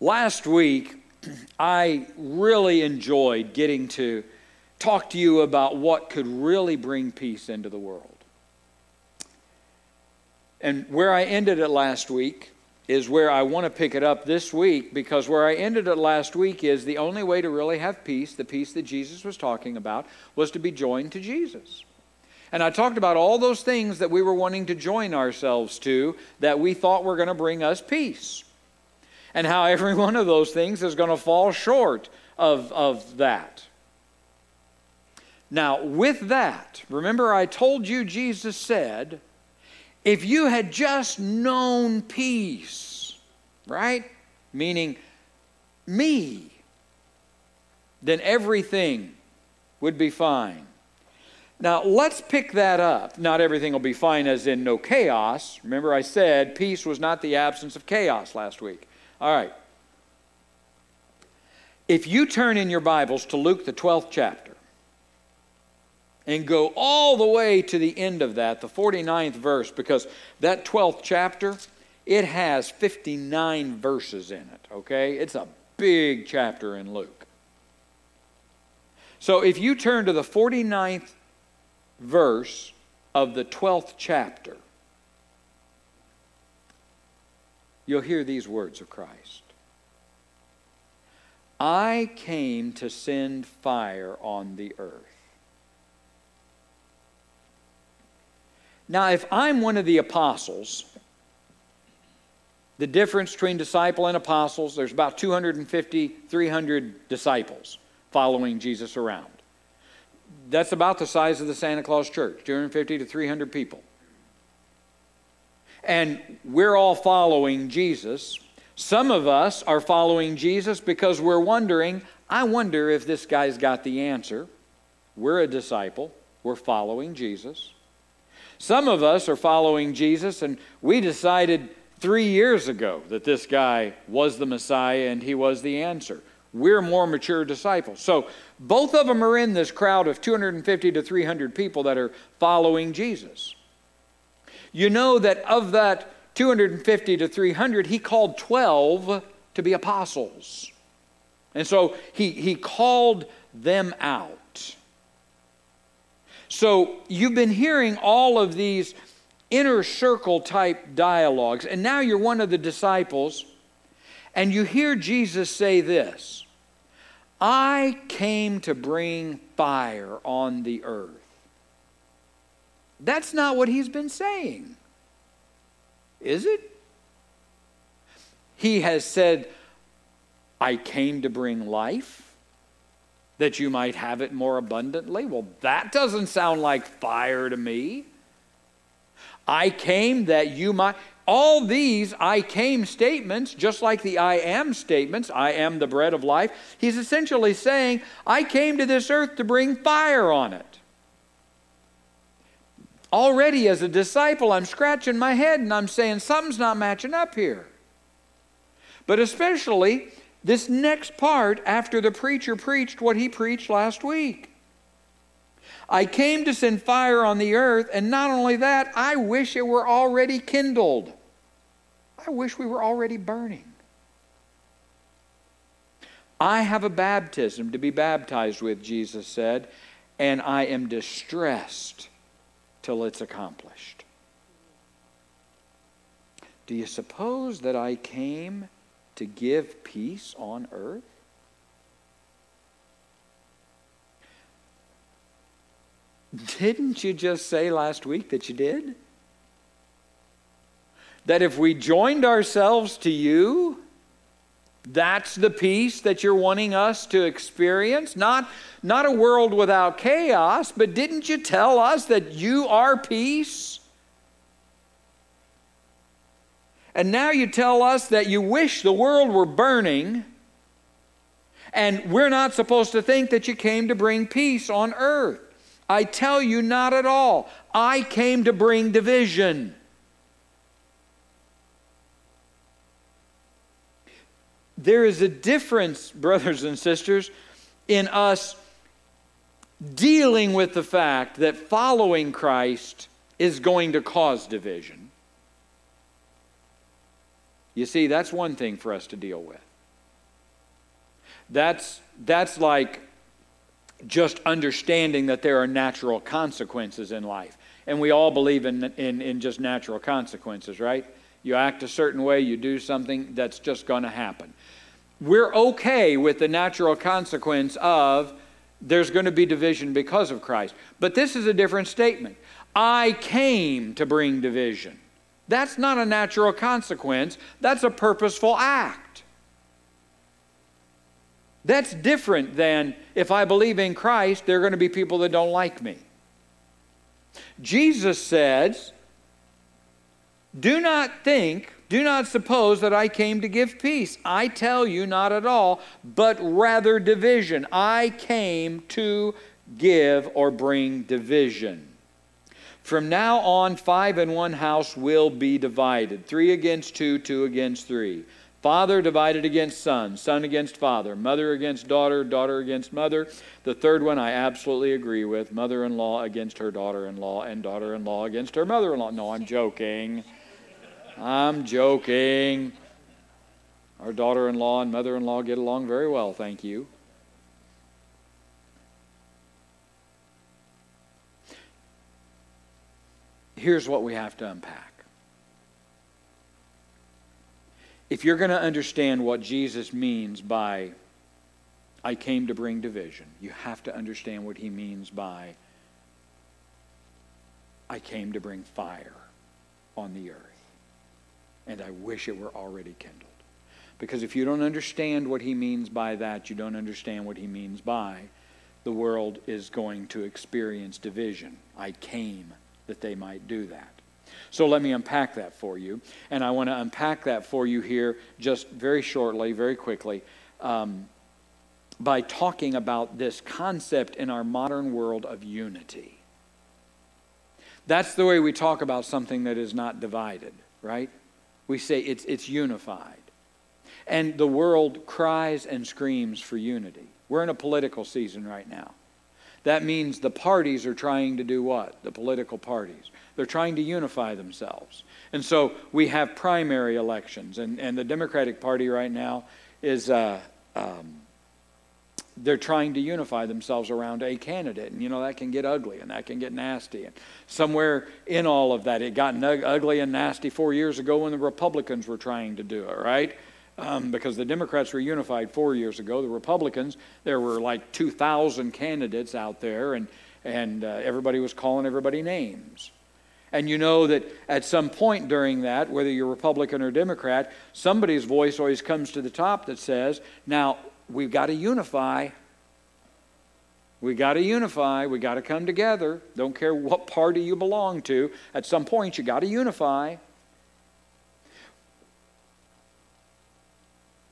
Last week, I really enjoyed getting to talk to you about what could really bring peace into the world. And where I ended it last week is where I want to pick it up this week because where I ended it last week is the only way to really have peace, the peace that Jesus was talking about, was to be joined to Jesus. And I talked about all those things that we were wanting to join ourselves to that we thought were going to bring us peace. And how every one of those things is going to fall short of, of that. Now, with that, remember I told you Jesus said, if you had just known peace, right? Meaning me, then everything would be fine. Now, let's pick that up. Not everything will be fine, as in no chaos. Remember, I said peace was not the absence of chaos last week. All right. If you turn in your Bibles to Luke, the 12th chapter, and go all the way to the end of that, the 49th verse, because that 12th chapter, it has 59 verses in it, okay? It's a big chapter in Luke. So if you turn to the 49th verse of the 12th chapter, you'll hear these words of Christ I came to send fire on the earth. Now, if I'm one of the apostles, the difference between disciple and apostles, there's about 250, 300 disciples following Jesus around. That's about the size of the Santa Claus church 250 to 300 people. And we're all following Jesus. Some of us are following Jesus because we're wondering, I wonder if this guy's got the answer. We're a disciple, we're following Jesus. Some of us are following Jesus, and we decided three years ago that this guy was the Messiah and he was the answer. We're more mature disciples. So both of them are in this crowd of 250 to 300 people that are following Jesus. You know that of that 250 to 300, he called 12 to be apostles. And so he, he called them out. So you've been hearing all of these inner circle type dialogues, and now you're one of the disciples, and you hear Jesus say this I came to bring fire on the earth. That's not what he's been saying, is it? He has said, I came to bring life that you might have it more abundantly. Well, that doesn't sound like fire to me. I came that you might. All these I came statements, just like the I am statements, I am the bread of life, he's essentially saying, I came to this earth to bring fire on it. Already as a disciple, I'm scratching my head and I'm saying, something's not matching up here. But especially this next part after the preacher preached what he preached last week. I came to send fire on the earth, and not only that, I wish it were already kindled. I wish we were already burning. I have a baptism to be baptized with, Jesus said, and I am distressed till it's accomplished. Do you suppose that I came to give peace on earth? Didn't you just say last week that you did? That if we joined ourselves to you, that's the peace that you're wanting us to experience? Not, not a world without chaos, but didn't you tell us that you are peace? And now you tell us that you wish the world were burning, and we're not supposed to think that you came to bring peace on earth. I tell you, not at all. I came to bring division. There is a difference, brothers and sisters, in us dealing with the fact that following Christ is going to cause division you see, that's one thing for us to deal with. That's, that's like just understanding that there are natural consequences in life. And we all believe in, in, in just natural consequences, right? You act a certain way, you do something, that's just going to happen. We're okay with the natural consequence of there's going to be division because of Christ. But this is a different statement. I came to bring division. That's not a natural consequence, that's a purposeful act. That's different than if I believe in Christ, there are going to be people that don't like me. Jesus says, Do not think, do not suppose that I came to give peace. I tell you, not at all, but rather division. I came to give or bring division. From now on, five in one house will be divided three against two, two against three. Father divided against son, son against father, mother against daughter, daughter against mother. The third one I absolutely agree with mother in law against her daughter in law, and daughter in law against her mother in law. No, I'm joking. I'm joking. Our daughter in law and mother in law get along very well, thank you. here's what we have to unpack. If you're going to understand what Jesus means by, I came to bring division, you have to understand what he means by, I came to bring fire on the earth. And I wish it were already kindled. Because if you don't understand what he means by that, you don't understand what he means by the world is going to experience division. I came that they might do that. So let me unpack that for you. And I want to unpack that for you here just very shortly, very quickly, um, by talking about this concept in our modern world of unity. That's the way we talk about something that is not divided, right? We say it's, it's unified. And the world cries and screams for unity. We're in a political season right now. That means the parties are trying to do what? The political parties. They're trying to unify themselves. And so we have primary elections, and, and the Democratic Party right now is. Uh, um, they're trying to unify themselves around a candidate. And you know, that can get ugly and that can get nasty. And somewhere in all of that, it got ugly and nasty four years ago when the Republicans were trying to do it, right? um, because the Democrats were unified four years ago. The Republicans, there were like 2,000 candidates out there, and, and uh, everybody was calling everybody names. And you know that at some point during that, whether you're Republican or Democrat, somebody's voice always comes to the top that says, now, we've got to unify. We got to unify. We got to come together. Don't care what party you belong to. At some point, you got to unify.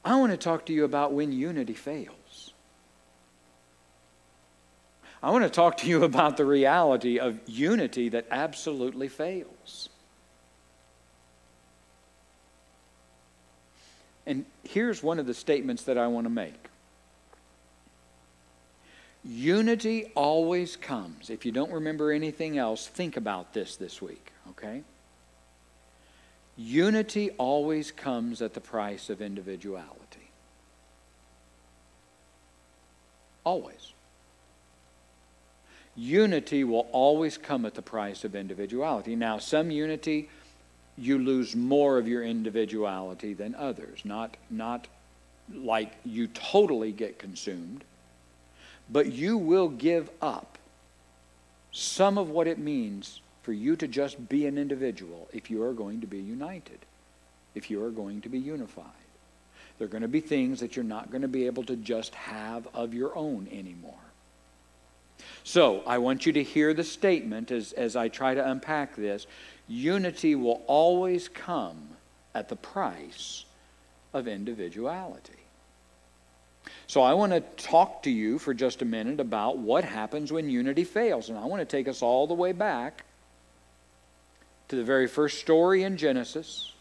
I want to talk to you about when unity fails. I want to talk to you about the reality of unity that absolutely fails. And here's one of the statements that I want to make Unity always comes. If you don't remember anything else, think about this this week, okay? Unity always comes at the price of individuality. Always. Unity will always come at the price of individuality. Now, some unity, you lose more of your individuality than others. Not, not like you totally get consumed, but you will give up some of what it means for you to just be an individual if you are going to be united, if you are going to be unified. There are going to be things that you're not going to be able to just have of your own anymore. So I want you to hear the statement as, as I try to unpack this. Unity will always come at the price of individuality. So I want to talk to you for just a minute about what happens when unity fails. And I want to take us all the way back to the very first story in Genesis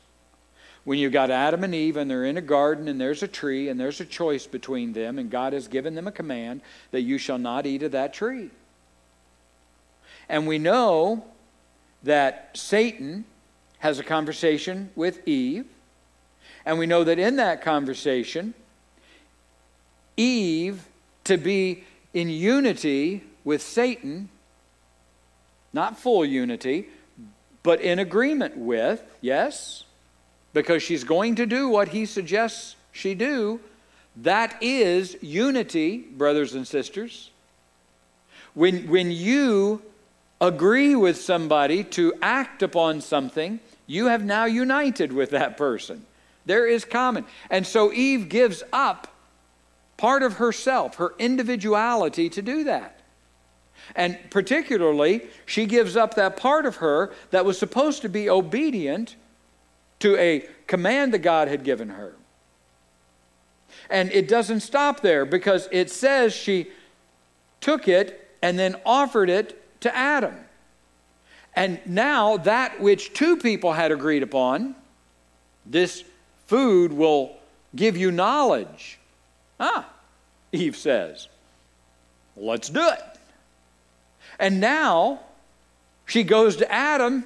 when you've got Adam and Eve and they're in a garden and there's a tree and there's a choice between them, and God has given them a command that you shall not eat of that tree. And we know that Satan has a conversation with Eve, and we know that in that conversation, Eve to be in unity with Satan, not full unity, but in agreement with, yes, because she's going to do what he suggests she do. That is unity, brothers and sisters. When, when you agree with somebody to act upon something, you have now united with that person. There is common. And so Eve gives up part of herself, her individuality, to do that. And particularly, she gives up that part of her that was supposed to be obedient to a command that God had given her. And it doesn't stop there because it says she took it and then offered it to Adam. And now that which two people had agreed upon, this food will give you knowledge. Ah, Eve says, let's do it. And now she goes to Adam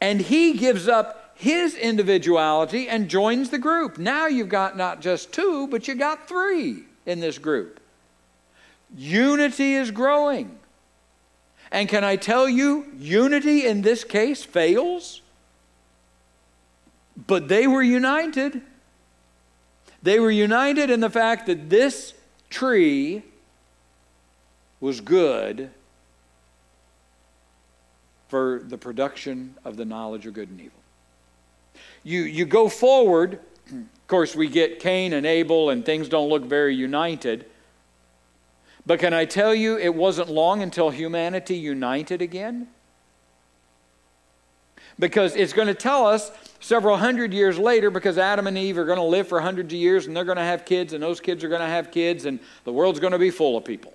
and he gives up his individuality and joins the group. Now you've got not just two, but you got three in this group. Unity is growing. And can I tell you, unity in this case fails? But they were united. They were united in the fact that this tree was good for the production of the knowledge of good and evil. You, you go forward, of course, we get Cain and Abel, and things don't look very united. But can I tell you, it wasn't long until humanity united again? Because it's going to tell us several hundred years later, because Adam and Eve are going to live for hundreds of years and they're going to have kids, and those kids are going to have kids, and the world's going to be full of people.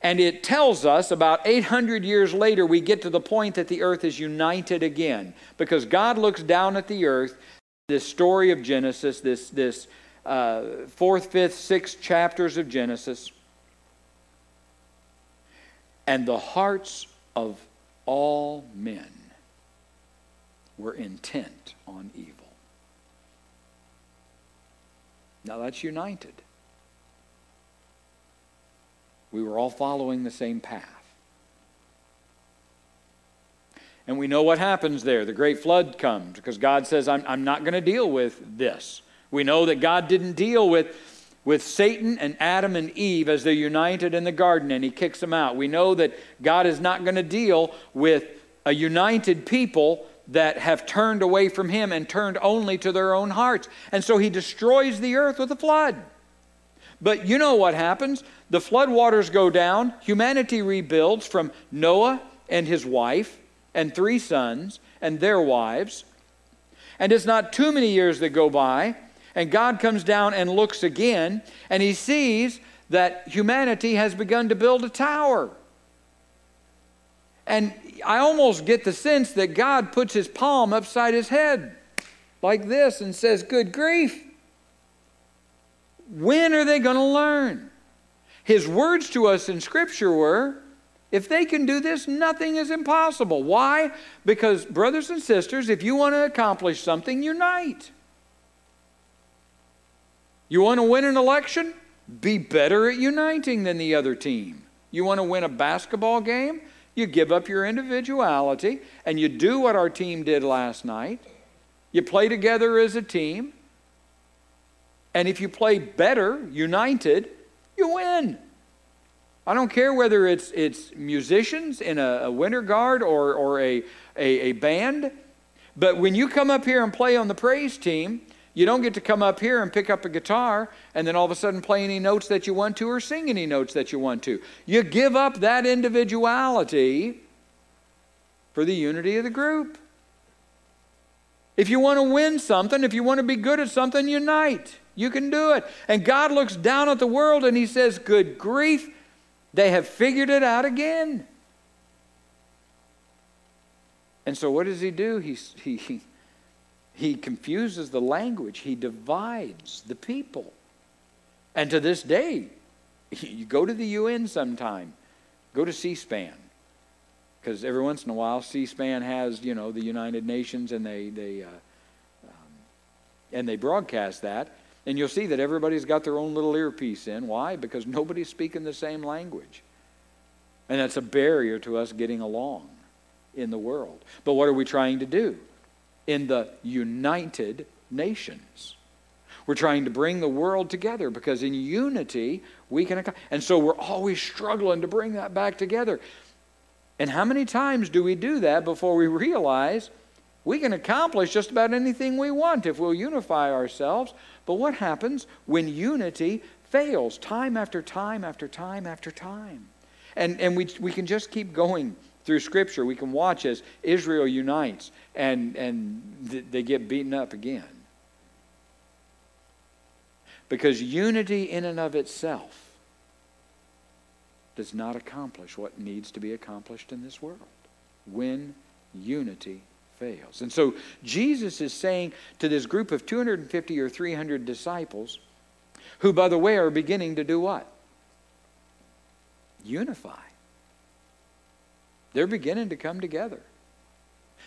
And it tells us about 800 years later, we get to the point that the earth is united again. Because God looks down at the earth, this story of Genesis, this, this uh, fourth, fifth, sixth chapters of Genesis, and the hearts of all men were intent on evil. Now that's united. We were all following the same path. And we know what happens there. The great flood comes because God says, I'm, I'm not going to deal with this. We know that God didn't deal with, with Satan and Adam and Eve as they're united in the garden and he kicks them out. We know that God is not going to deal with a united people that have turned away from him and turned only to their own hearts. And so he destroys the earth with a flood. But you know what happens? The flood waters go down, humanity rebuilds from Noah and his wife and three sons and their wives. And it's not too many years that go by, and God comes down and looks again, and he sees that humanity has begun to build a tower. And I almost get the sense that God puts his palm upside his head like this and says, Good grief. When are they going to learn? His words to us in Scripture were, if they can do this, nothing is impossible. Why? Because, brothers and sisters, if you want to accomplish something, unite. You want to win an election? Be better at uniting than the other team. You want to win a basketball game? You give up your individuality and you do what our team did last night. You play together as a team and if you play better, united, you win. I don't care whether it's, it's musicians in a, a winter guard or, or a, a, a band, but when you come up here and play on the praise team, you don't get to come up here and pick up a guitar and then all of a sudden play any notes that you want to or sing any notes that you want to. You give up that individuality for the unity of the group. If you want to win something, if you want to be good at something, unite. You can do it. And God looks down at the world and He says, Good grief, they have figured it out again. And so, what does He do? He, he, he confuses the language, He divides the people. And to this day, you go to the UN sometime, go to C SPAN. Because every once in a while, C SPAN has, you know, the United Nations and they, they, uh, um, and they broadcast that. And you'll see that everybody's got their own little earpiece in. Why? Because nobody's speaking the same language. And that's a barrier to us getting along in the world. But what are we trying to do? In the United Nations. We're trying to bring the world together because in unity we can. And so we're always struggling to bring that back together. And how many times do we do that before we realize we can accomplish just about anything we want if we'll unify ourselves? But what happens when unity fails time after time after time after time? And, and we, we can just keep going through Scripture. We can watch as Israel unites and, and th- they get beaten up again. Because unity in and of itself does not accomplish what needs to be accomplished in this world when unity fails. And so Jesus is saying to this group of 250 or 300 disciples, who, by the way, are beginning to do what? Unify. They're beginning to come together.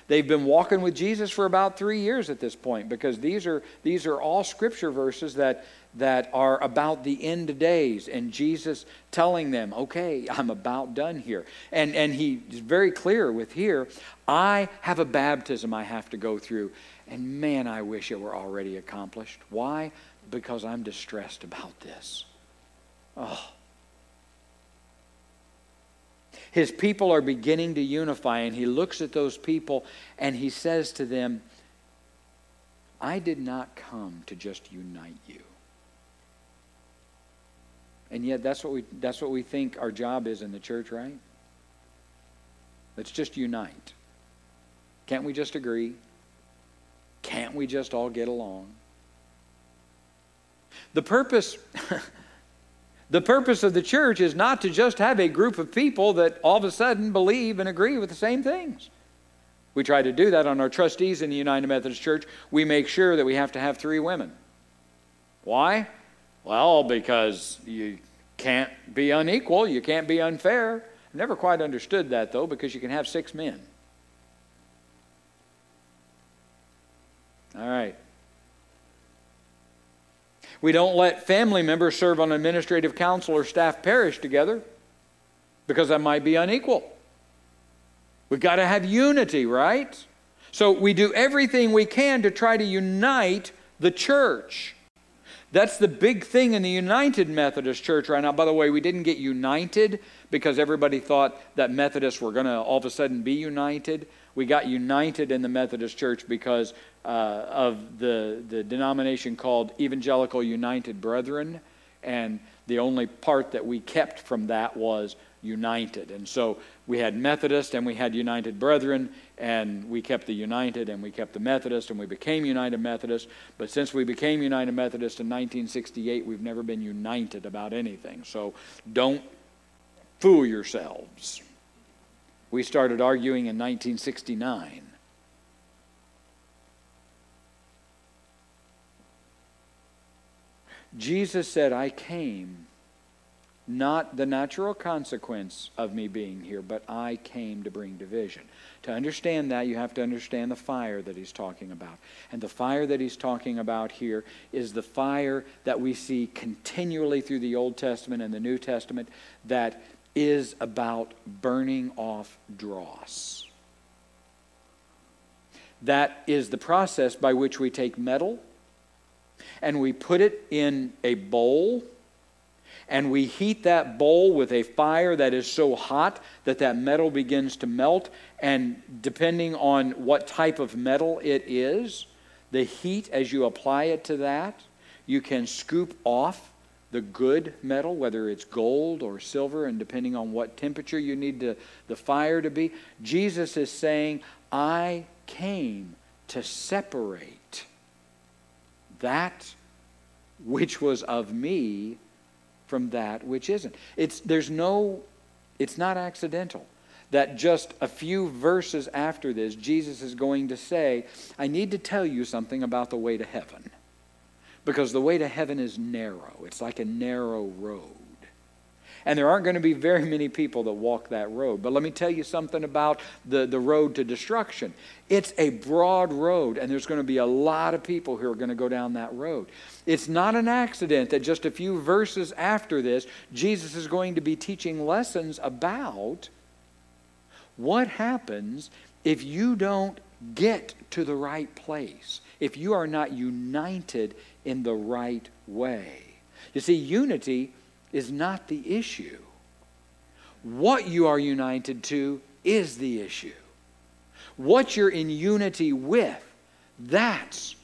They've been walking with Jesus for about three years at this point because these are, these are all scripture verses that, that are about the end of days and Jesus telling them, okay, I'm about done here. And, and he's very clear with here, I have a baptism I have to go through. And man, I wish it were already accomplished. Why? Because I'm distressed about this. Oh. His people are beginning to unify, and he looks at those people and he says to them, I did not come to just unite you. And yet that's what we that's what we think our job is in the church, right? Let's just unite. Can't we just agree? Can't we just all get along? The purpose the purpose of the church is not to just have a group of people that all of a sudden believe and agree with the same things. We try to do that on our trustees in the United Methodist Church. We make sure that we have to have three women. Why? Well, because you can't be unequal, you can't be unfair. I've never quite understood that, though, because you can have six men. All right. We don't let family members serve on administrative council or staff parish together because that might be unequal. We've got to have unity, right? So we do everything we can to try to unite the church. That's the big thing in the United Methodist Church right now. By the way, we didn't get united because everybody thought that Methodists were going to all of a sudden be united. We got united in the Methodist Church because uh, of the, the denomination called Evangelical United Brethren. And the only part that we kept from that was united. And so we had Methodist and we had United Brethren, and we kept the United and we kept the Methodist, and we became United Methodist. But since we became United Methodist in 1968, we've never been united about anything. So don't fool yourselves. We started arguing in 1969. Jesus said, I came not the natural consequence of me being here, but I came to bring division. To understand that, you have to understand the fire that he's talking about. And the fire that he's talking about here is the fire that we see continually through the Old Testament and the New Testament that is about burning off dross. That is the process by which we take metal and we put it in a bowl and we heat that bowl with a fire that is so hot that that metal begins to melt. And depending on what type of metal it is, the heat as you apply it to that, you can scoop off the good metal, whether it's gold or silver, and depending on what temperature you need to, the fire to be. Jesus is saying, I came to separate that which was of me from that which isn't. It's, there's no, it's not accidental that just a few verses after this, Jesus is going to say, I need to tell you something about the way to heaven. Because the way to heaven is narrow, it's like a narrow road. And there aren't going to be very many people that walk that road. But let me tell you something about the, the road to destruction. It's a broad road, and there's going to be a lot of people who are going to go down that road. It's not an accident that just a few verses after this, Jesus is going to be teaching lessons about what happens if you don't get to the right place, if you are not united in the right way. You see, unity is not the issue. What you are united to is the issue. What you're in unity with, that's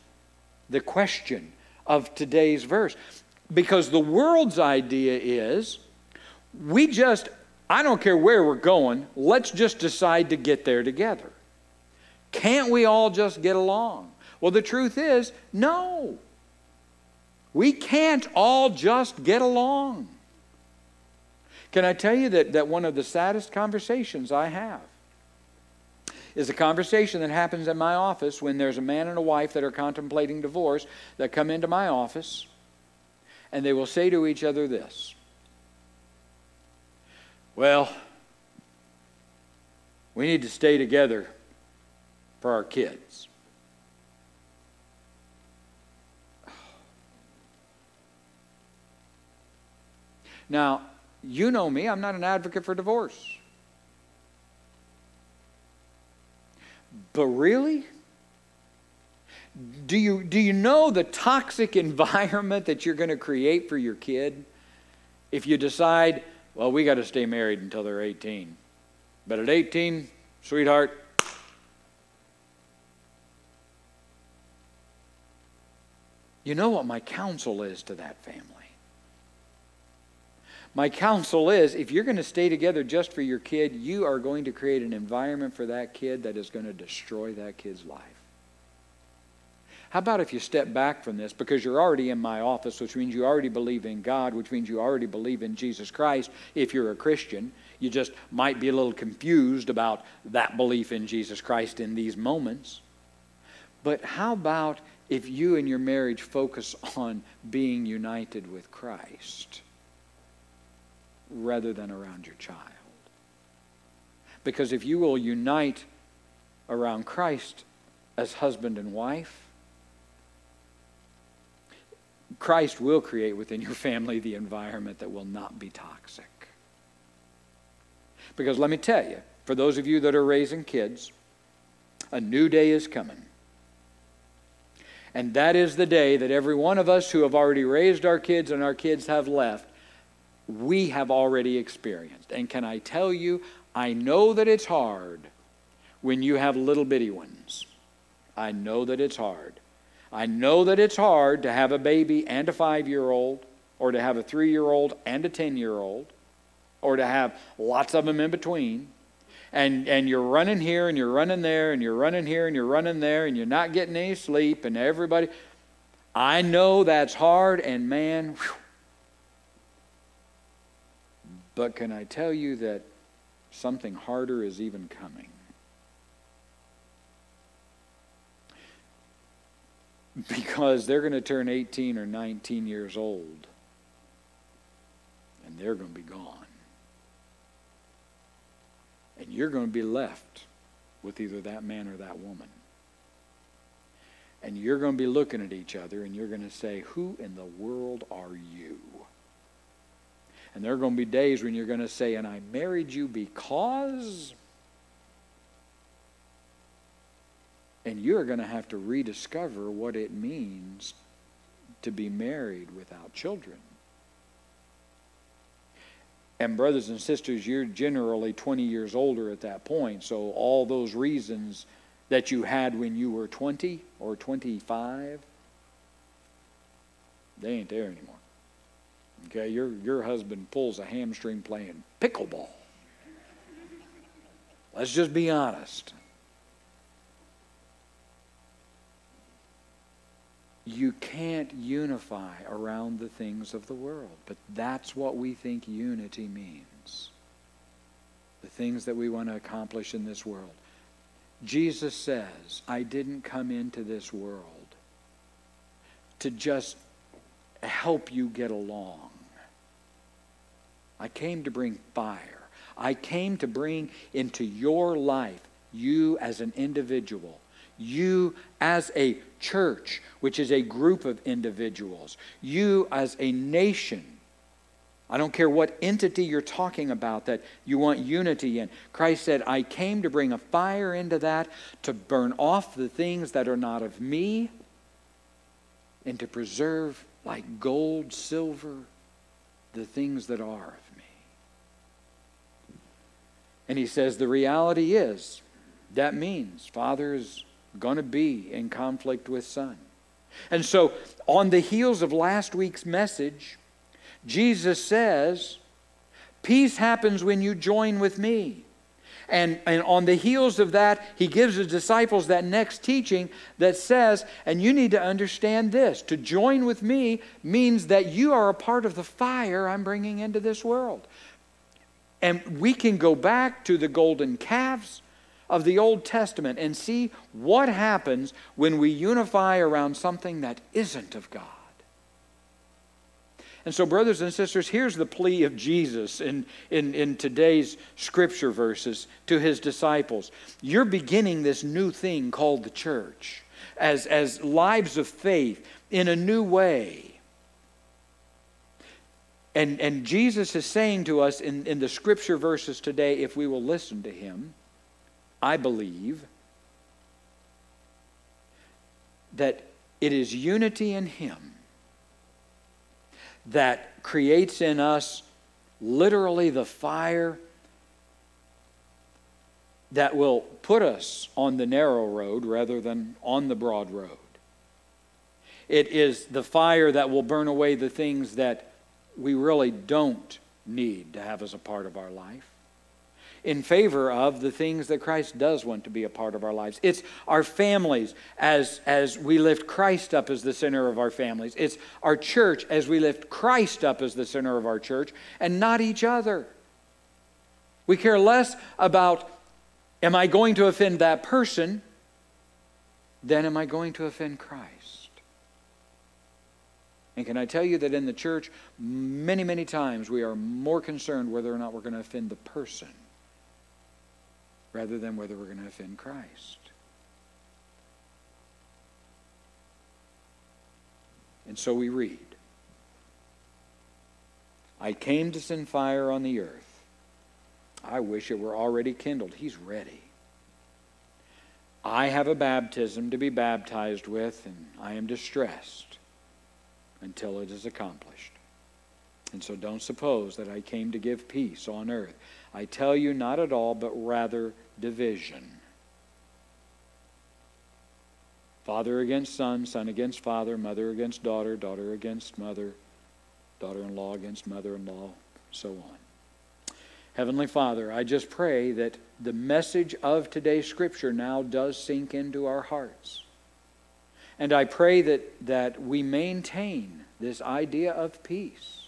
the question of today's verse. Because the world's idea is we just, I don't care where we're going, let's just decide to get there together. Can't we all just get along? Well, the truth is, no. We can't all just get along. Can I tell you that, that one of the saddest conversations I have is a conversation that happens in my office when there's a man and a wife that are contemplating divorce that come into my office and they will say to each other this Well, we need to stay together for our kids. Now, you know me, I'm not an advocate for divorce. But really? Do you, do you know the toxic environment that you're going to create for your kid if you decide, well, we got to stay married until they're 18? But at 18, sweetheart, you know what my counsel is to that family. My counsel is if you're going to stay together just for your kid, you are going to create an environment for that kid that is going to destroy that kid's life. How about if you step back from this because you're already in my office, which means you already believe in God, which means you already believe in Jesus Christ if you're a Christian. You just might be a little confused about that belief in Jesus Christ in these moments. But how about if you and your marriage focus on being united with Christ? Rather than around your child. Because if you will unite around Christ as husband and wife, Christ will create within your family the environment that will not be toxic. Because let me tell you, for those of you that are raising kids, a new day is coming. And that is the day that every one of us who have already raised our kids and our kids have left we have already experienced. And can I tell you, I know that it's hard when you have little bitty ones. I know that it's hard. I know that it's hard to have a baby and a five year old, or to have a three year old and a 10 year old, or to have lots of them in between. And, and you're running here and you're running there and you're running here and you're running there and you're not getting any sleep and everybody. I know that's hard and man, whew, but can I tell you that something harder is even coming? Because they're going to turn 18 or 19 years old, and they're going to be gone. And you're going to be left with either that man or that woman. And you're going to be looking at each other and you're going to say, Who in the world are you? And there are going to be days when you're going to say, And I married you because. And you're going to have to rediscover what it means to be married without children. And, brothers and sisters, you're generally 20 years older at that point. So, all those reasons that you had when you were 20 or 25, they ain't there anymore. Okay, your, your husband pulls a hamstring playing pickleball. Let's just be honest. You can't unify around the things of the world, but that's what we think unity means. The things that we want to accomplish in this world. Jesus says, I didn't come into this world to just help you get along. I came to bring fire. I came to bring into your life, you as an individual, you as a church, which is a group of individuals, you as a nation. I don't care what entity you're talking about that you want unity in. Christ said, I came to bring a fire into that, to burn off the things that are not of me, and to preserve like gold, silver, the things that are of me. And he says, the reality is, that means Father is going to be in conflict with Son. And so, on the heels of last week's message, Jesus says, Peace happens when you join with me. And, and on the heels of that, he gives his disciples that next teaching that says, and you need to understand this to join with me means that you are a part of the fire I'm bringing into this world. And we can go back to the golden calves of the Old Testament and see what happens when we unify around something that isn't of God. And so, brothers and sisters, here's the plea of Jesus in, in, in today's scripture verses to his disciples. You're beginning this new thing called the church as, as lives of faith in a new way. And, and Jesus is saying to us in, in the scripture verses today, if we will listen to him, I believe that it is unity in him that creates in us literally the fire that will put us on the narrow road rather than on the broad road. It is the fire that will burn away the things that we really don't need to have as a part of our life in favor of the things that Christ does want to be a part of our lives. It's our families as, as we lift Christ up as the center of our families. It's our church as we lift Christ up as the center of our church and not each other. We care less about, am I going to offend that person, than am I going to offend Christ. And can I tell you that in the church, many, many times we are more concerned whether or not we're going to offend the person rather than whether we're going to offend Christ. And so we read I came to send fire on the earth. I wish it were already kindled. He's ready. I have a baptism to be baptized with, and I am distressed until it is accomplished. And so don't suppose that I came to give peace on earth. I tell you, not at all, but rather division. Father against son, son against father, mother against daughter, daughter against mother, daughter in law against mother in law, so on. Heavenly Father, I just pray that the message of today's scripture now does sink into our hearts. And I pray that, that we maintain this idea of peace,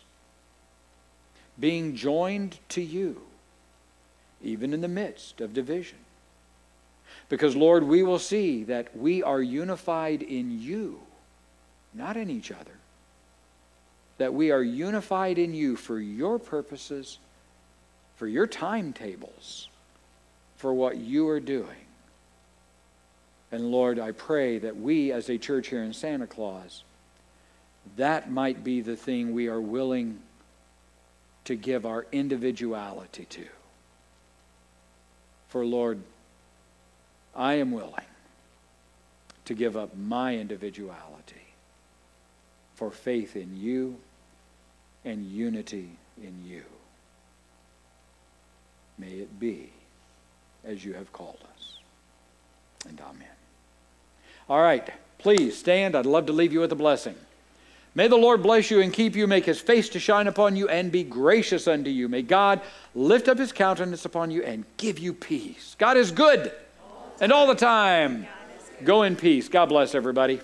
being joined to you even in the midst of division. Because, Lord, we will see that we are unified in you, not in each other. That we are unified in you for your purposes, for your timetables, for what you are doing. And Lord, I pray that we as a church here in Santa Claus, that might be the thing we are willing to give our individuality to. For, Lord, I am willing to give up my individuality for faith in you and unity in you. May it be as you have called us. And amen. All right, please stand. I'd love to leave you with a blessing. May the Lord bless you and keep you, make his face to shine upon you, and be gracious unto you. May God lift up his countenance upon you and give you peace. God is good, and all the time. Go in peace. God bless everybody.